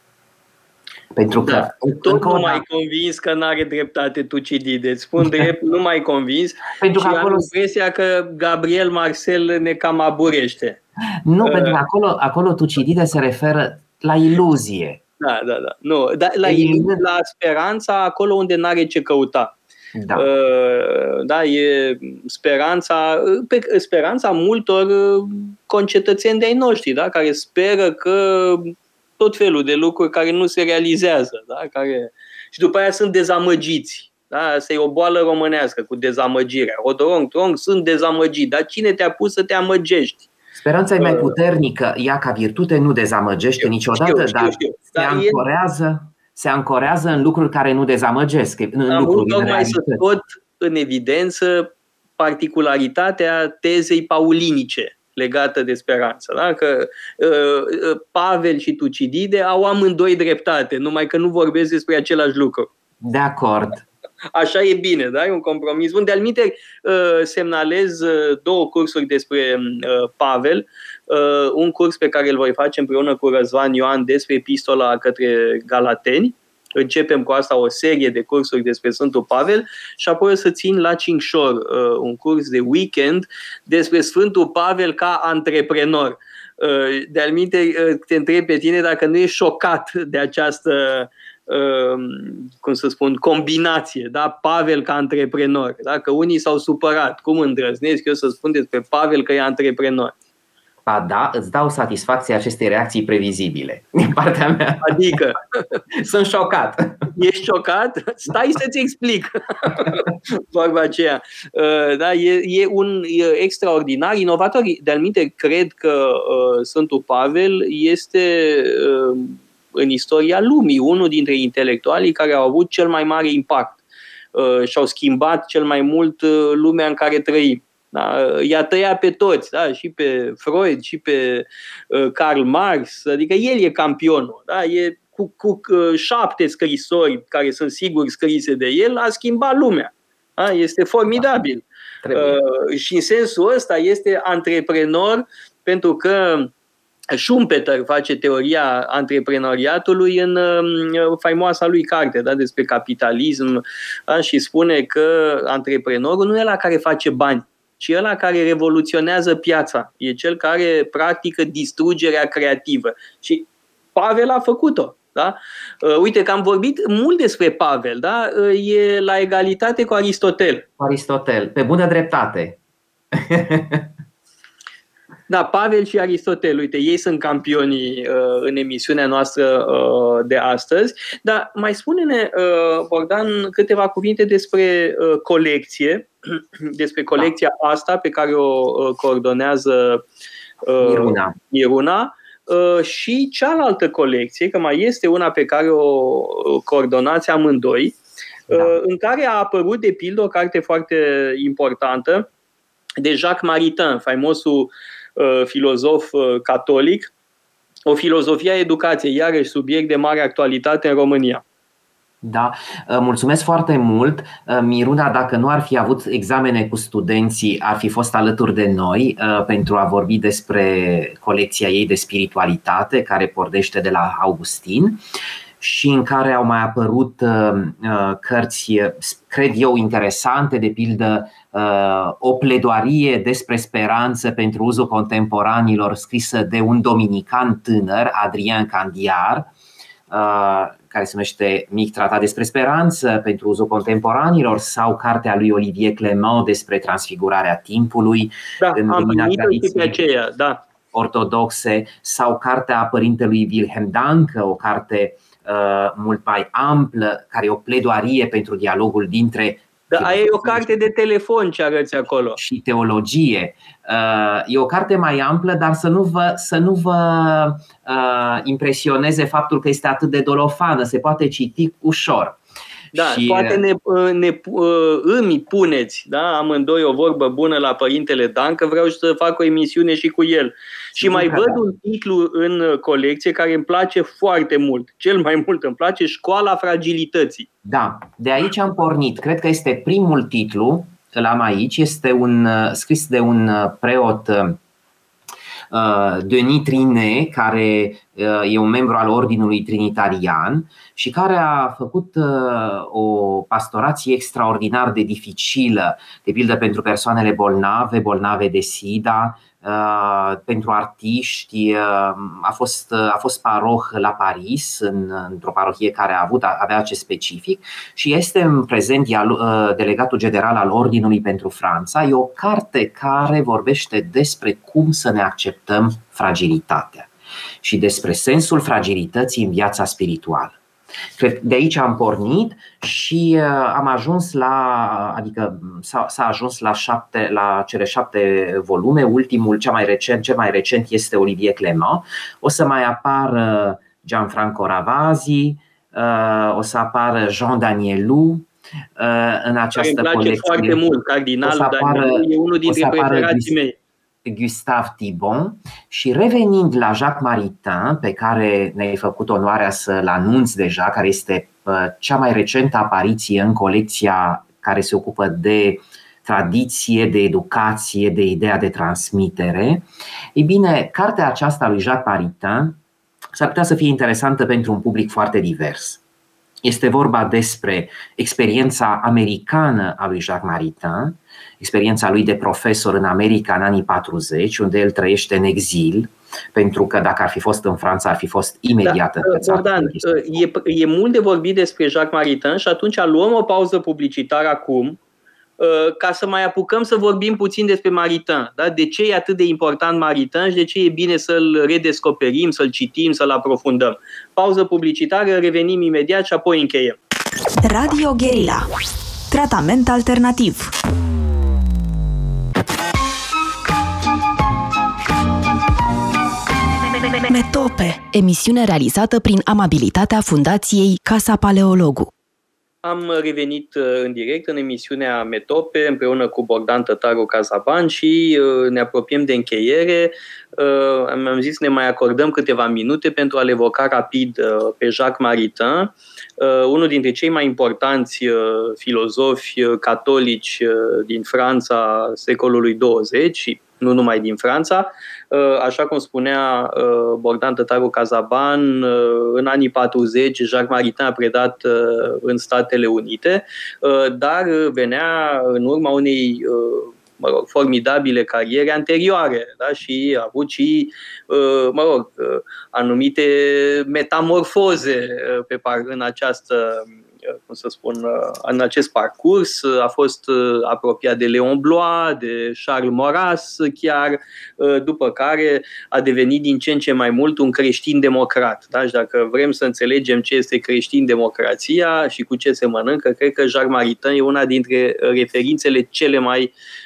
Pentru că da, tot nu mai convins că nu are dreptate Tucidide. Spun <laughs> drept, nu mai convins pentru și că acolo... am impresia că Gabriel Marcel ne cam aburește. Nu, uh, pentru că acolo, acolo Tucidide se referă la iluzie. Da, da, da. Nu, da la, iluzie, la speranța acolo unde n-are ce căuta. Da. Uh, da, e speranța, pe, speranța multor uh, concetățeni de-ai noștri, da, care speră că tot felul de lucruri care nu se realizează, da, care... și după aia sunt dezamăgiți. Da? Asta e o boală românească cu dezamăgirea. Odorong, trong, sunt dezamăgit. Dar cine te-a pus să te amăgești? Speranța e mai uh, puternică, ea ca virtute nu dezamăgește știu, niciodată, știu, știu, dar știu. se dar ancorează. E se ancorează în lucruri care nu dezamăgesc. În Am vrut tocmai să scot în evidență particularitatea tezei paulinice legată de speranță. Da? Că uh, uh, Pavel și Tucidide au amândoi dreptate, numai că nu vorbesc despre același lucru. De acord. Așa e bine, da? E un compromis bun. De-al minte, uh, semnalez uh, două cursuri despre uh, Pavel. Un curs pe care îl voi face împreună cu Răzvan Ioan despre epistola către Galateni. Începem cu asta o serie de cursuri despre Sfântul Pavel și apoi o să țin la Cincșor un curs de weekend despre Sfântul Pavel ca antreprenor. De-al minte, te întreb pe tine dacă nu ești șocat de această Um, cum să spun, combinație, da? Pavel ca antreprenor, da? că unii s-au supărat, cum îndrăznesc eu să spun despre Pavel că e antreprenor. Ba da, îți dau satisfacție acestei reacții previzibile <laughs> din partea mea. Adică? <laughs> Sunt șocat. Ești șocat? Stai să-ți explic. <laughs> Vorba aceea. Uh, da, e, e un e extraordinar, inovator. De-al cred că uh, Sfântul Pavel este uh, în istoria lumii, unul dintre intelectualii care au avut cel mai mare impact și-au schimbat cel mai mult lumea în care trăim. Da? I-a tăiat pe toți, da? și pe Freud, și pe Karl Marx, adică el e campionul. Da? E cu, cu șapte scrisori care sunt sigur scrise de el, a schimbat lumea. Da? Este formidabil. Uh, și în sensul ăsta este antreprenor pentru că Schumpeter face teoria antreprenoriatului în uh, faimoasa lui carte da, despre capitalism da, și spune că antreprenorul nu e la care face bani, ci ăla care revoluționează piața. E cel care practică distrugerea creativă. Și Pavel a făcut-o. Da? Uh, uite că am vorbit mult despre Pavel, da? Uh, e la egalitate cu Aristotel. Aristotel, pe bună dreptate. <laughs> Da, Pavel și Aristotel, uite, ei sunt campionii uh, în emisiunea noastră uh, de astăzi, dar mai spune-ne, uh, Bogdan, câteva cuvinte despre uh, colecție, <clears throat> despre colecția da. asta pe care o uh, coordonează uh, Iruna. Iruna Uh, și cealaltă colecție, că mai este una pe care o coordonați amândoi, da. Uh, în care a apărut, de pildă, o carte foarte importantă de Jacques Maritain, faimosul uh, filozof catolic, o filozofie a educației, iarăși subiect de mare actualitate în România. Da, uh, mulțumesc foarte mult. Uh, Miruna, dacă nu ar fi avut examene cu studenții, ar fi fost alături de noi uh, pentru a vorbi despre colecția ei de spiritualitate, care pornește de la Augustin și în care au mai apărut cărți, cred eu, interesante, de pildă o pledoarie despre speranță pentru uzul contemporanilor scrisă de un dominican tânăr, Adrian Candiar, care se numește Mic tratat despre speranță pentru uzul contemporanilor sau cartea lui Olivier Clement despre transfigurarea timpului da, în lumina tradiției aceea, da. ortodoxe sau cartea părintelui Wilhelm Danke, o carte uh, mult mai amplă, care e o pledoarie pentru dialogul dintre da, aia e o carte de telefon ce arăți acolo. Și teologie. Uh, e o carte mai amplă, dar să nu vă, să nu vă uh, impresioneze faptul că este atât de dolofană. Se poate citi ușor. Da, și... poate ne, ne, îmi puneți da, amândoi o vorbă bună la Părintele Dan, că vreau să fac o emisiune și cu el. Și mai văd da. un titlu în colecție care îmi place foarte mult. Cel mai mult îmi place Școala Fragilității. Da, de aici am pornit. Cred că este primul titlu, îl am aici, este un scris de un preot Uh, Denis Trine, care uh, e un membru al Ordinului Trinitarian și care a făcut uh, o pastorație extraordinar de dificilă, de pildă pentru persoanele bolnave, bolnave de SIDA, Uh, pentru artiști. Uh, a fost, uh, a fost paroh la Paris, în, într-o parohie care a avut, avea acest specific și este în prezent delegatul general al Ordinului pentru Franța. E o carte care vorbește despre cum să ne acceptăm fragilitatea și despre sensul fragilității în viața spirituală. Cred de aici am pornit și uh, am ajuns la, adică s-a, s-a ajuns la, șapte, la cele șapte volume. Ultimul, cel mai recent, cel mai recent este Olivier Clement. O să mai apară Gianfranco Ravasi, uh, o să apară Jean Danielou, uh, în această Îmi place colecție. foarte mult, Cardinalul Danielou e unul dintre preferații mei. Gustave Thibon și revenind la Jacques Maritain, pe care ne-ai făcut onoarea să-l anunți deja, care este cea mai recentă apariție în colecția care se ocupă de tradiție, de educație, de ideea de transmitere. Ei bine, cartea aceasta lui Jacques Maritain s-ar putea să fie interesantă pentru un public foarte divers. Este vorba despre experiența americană a lui Jacques Maritain, experiența lui de profesor în America în anii 40, unde el trăiește în exil, pentru că dacă ar fi fost în Franța, ar fi fost imediat da, Bogdan, e, e mult de vorbit despre Jacques Maritain și atunci luăm o pauză publicitară acum. uh, ca să mai apucăm să vorbim puțin despre Maritain. Da? De ce e atât de important Maritain și de ce e bine să-l redescoperim, să-l citim, să-l aprofundăm. Pauză publicitară, revenim imediat și apoi încheiem. Radio Guerilla. Tratament alternativ. Metope, emisiune realizată prin amabilitatea Fundației Casa Paleologu. Am revenit uh, în direct în emisiunea Metope împreună cu Bogdan Tătaru Cazaban și uh, ne apropiem de încheiere. Uh, am zis ne mai acordăm câteva minute pentru a-l evoca rapid pe Jacques Maritain, unul dintre cei mai importanți filozofi catolici din Franța secolului 20 și nu numai din Franța. Uh, așa cum spunea uh, Bogdan Tătaru Cazaban, uh, în anii 40 Jacques Maritain a predat în Statele Unite, dar venea în urma unei mă rog, formidabile cariere anterioare da? și a avut și, mă rog, anumite metamorfoze pe par, în această cum să spun, în acest parcurs. A fost uh, apropiat de Leon Blois, de Charles Maurras chiar, uh, după care a devenit din ce în ce mai mult un creștin democrat. Da? Și dacă vrem să înțelegem ce este creștin democrația și cu ce se mănâncă, cred că Jacques Maritain e una dintre referințele cele mai uh,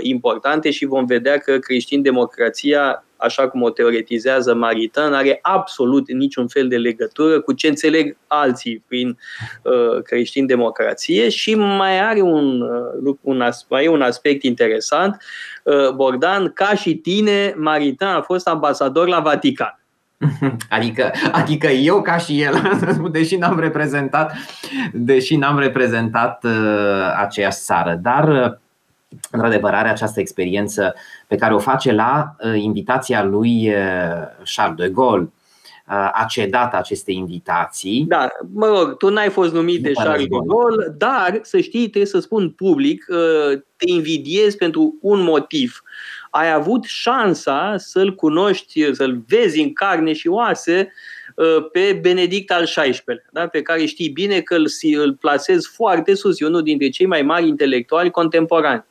importante și vom vedea că creștin democrația așa cum o teoretizează Maritain, are absolut niciun fel de legătură cu ce înțeleg alții prin uh, creștin-democrație și mai are un, uh, un, mai e un aspect interesant. Uh, Bogdan, ca și tine, Maritain a fost ambasador la Vatican. <laughs> Adică, adică eu ca și el, <laughs> deși n-am reprezentat, deși n-am reprezentat uh, aceeași țară, dar uh, într-adevăr are această experiență pe care o face la uh, invitația lui uh, Charles de Gaulle. Uh, a cedat aceste invitații. Da, mă rog, tu n-ai fost numit de Charles de Gaulle, dar să știi, trebuie să spun public, te invidiez pentru un motiv. Ai avut șansa să-l cunoști, să-l vezi în carne și oase pe Benedict al XVI-lea, da? pe care știi bine că îl, îl plasez foarte sus, e unul dintre cei mai mari intelectuali contemporani.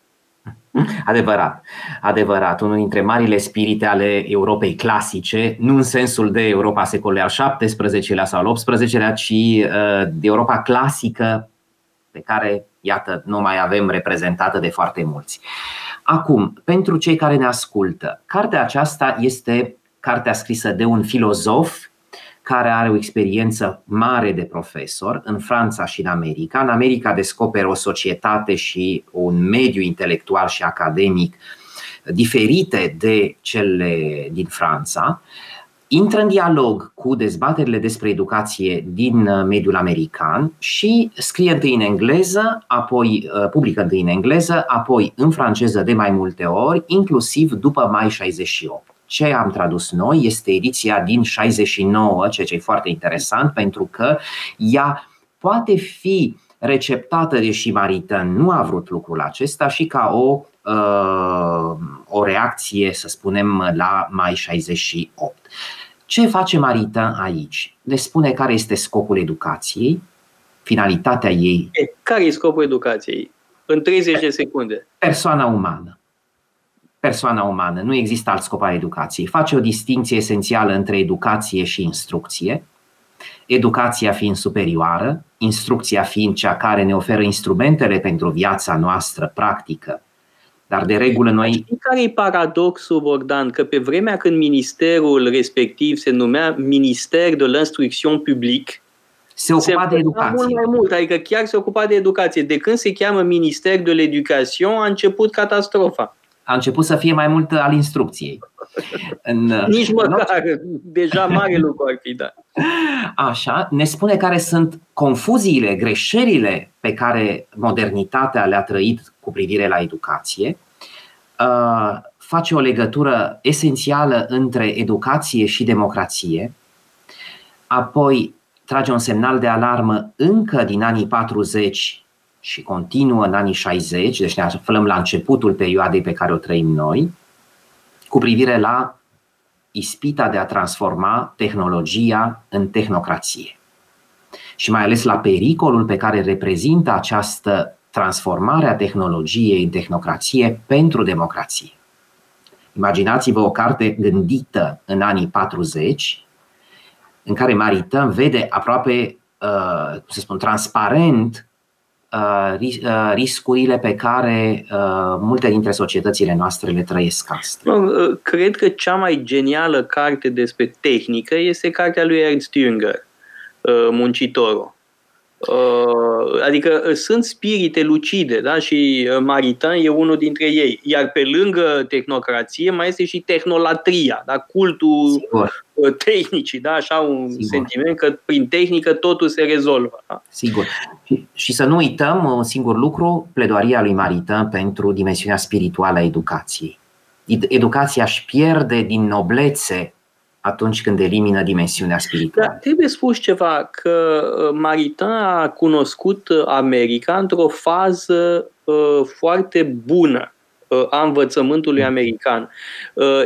<laughs> Adevărat, adevărat. Unul dintre marile spirite ale Europei clasice, nu în sensul de Europa secolului al XVII-lea sau al XVIII-lea, ci uh, de Europa clasică pe care, iată, nu mai avem reprezentată de foarte mulți. Acum, pentru cei care ne ascultă, cartea aceasta este cartea scrisă de un filozof care are o experiență mare de profesor în Franța și în America. În America descoperă o societate și un mediu intelectual și academic diferite de cele din Franța. Intră în dialog cu dezbaterile despre educație din mediul american și scrie întâi în engleză, apoi uh, publică întâi în engleză, apoi în franceză de mai multe ori, inclusiv după mai 68 ce am tradus noi este ediția din 69, ceea ce e foarte interesant pentru că ea poate fi receptată, deși Maritan nu a vrut lucrul acesta, și ca o, uh, o reacție, să spunem, la mai 68. Ce face Maritan aici? Ne spune care este scopul educației, finalitatea ei. Care e scopul educației? În 30 de secunde. Persoana umană persoana umană, nu există alt scop al educației. Face o distinție esențială între educație și instrucție, educația fiind superioară, instrucția fiind cea care ne oferă instrumentele pentru viața noastră practică. Dar de regulă noi. Care e paradoxul, Bogdan? Că pe vremea când ministerul respectiv se numea Minister de l'Instruction Public, se ocupa se de educație. Mult mai mult, adică chiar se ocupa de educație. De când se cheamă Minister de l'Education, a început catastrofa a început să fie mai mult al instrucției. În, Nici măcar, deja mare lucru ar fi, da. Așa, ne spune care sunt confuziile, greșelile pe care modernitatea le-a trăit cu privire la educație, uh, face o legătură esențială între educație și democrație, apoi trage un semnal de alarmă încă din anii 40 și continuă în anii 60, deci ne aflăm la începutul perioadei pe care o trăim noi, cu privire la ispita de a transforma tehnologia în tehnocrație. Și mai ales la pericolul pe care reprezintă această transformare a tehnologiei în tehnocrație pentru democrație. Imaginați-vă o carte gândită în anii 40, în care Maritain vede aproape, uh, cum să spun, transparent Uh, uh, riscurile pe care uh, multe dintre societățile noastre le trăiesc astăzi. Cred că cea mai genială carte despre tehnică este cartea lui Ernst Jünger, Muncitorul. Uh, adică uh, sunt spirite lucide da? și uh, Maritain e unul dintre ei. Iar pe lângă tehnocrație mai este și tehnolatria, da? cultul Sigur. tehnicii, da? așa un Sigur. sentiment că prin tehnică totul se rezolvă. Da? Sigur. Și, și să nu uităm un singur lucru, pledoaria lui Maritain pentru dimensiunea spirituală a educației. Educația își pierde din noblețe atunci când elimină dimensiunea spirituală. Dar trebuie spus ceva, că uh, Maritain a cunoscut uh, America într-o fază uh, foarte bună a învățământului mm. american.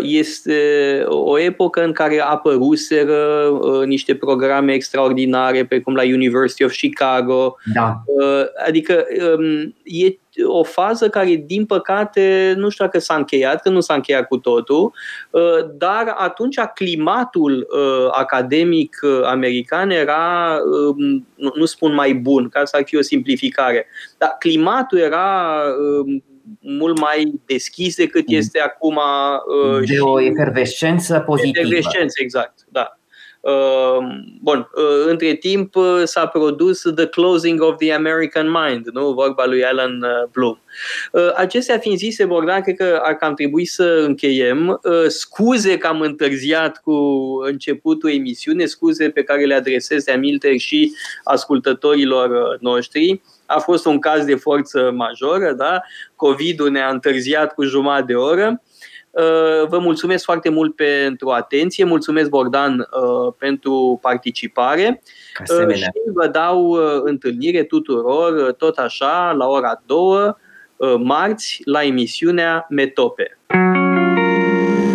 Este o epocă în care apăruseră niște programe extraordinare, precum la University of Chicago. Da. Adică um, e o fază care, din păcate, nu știu dacă s-a încheiat, că nu s-a încheiat cu totul, uh, dar atunci climatul uh, academic uh, american era, um, nu spun mai bun, ca să ar fi o simplificare, dar climatul era um, mult mai deschis decât este acum. De o efervescență pozitivă. Efervescență, exact, da. Ehm, bun, uh, între timp uh, s-a produs The Closing of the American Mind, nu? vorba lui Alan uh, Bloom. Acestea fiind zise, Bogdan, cred că ar cam trebui să încheiem. Scuze că am întârziat cu începutul emisiunii, scuze pe care le adresez de aminte și ascultătorilor noștri. A fost un caz de forță majoră, da? COVID-ul ne-a întârziat cu jumătate de oră. Uh, vă mulțumesc foarte mult pentru atenție, mulțumesc Bogdan uh, pentru participare Asemenea. și vă dau uh, întâlnire tuturor tot așa la ora 2 marți la emisiunea Metope.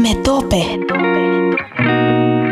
Metope.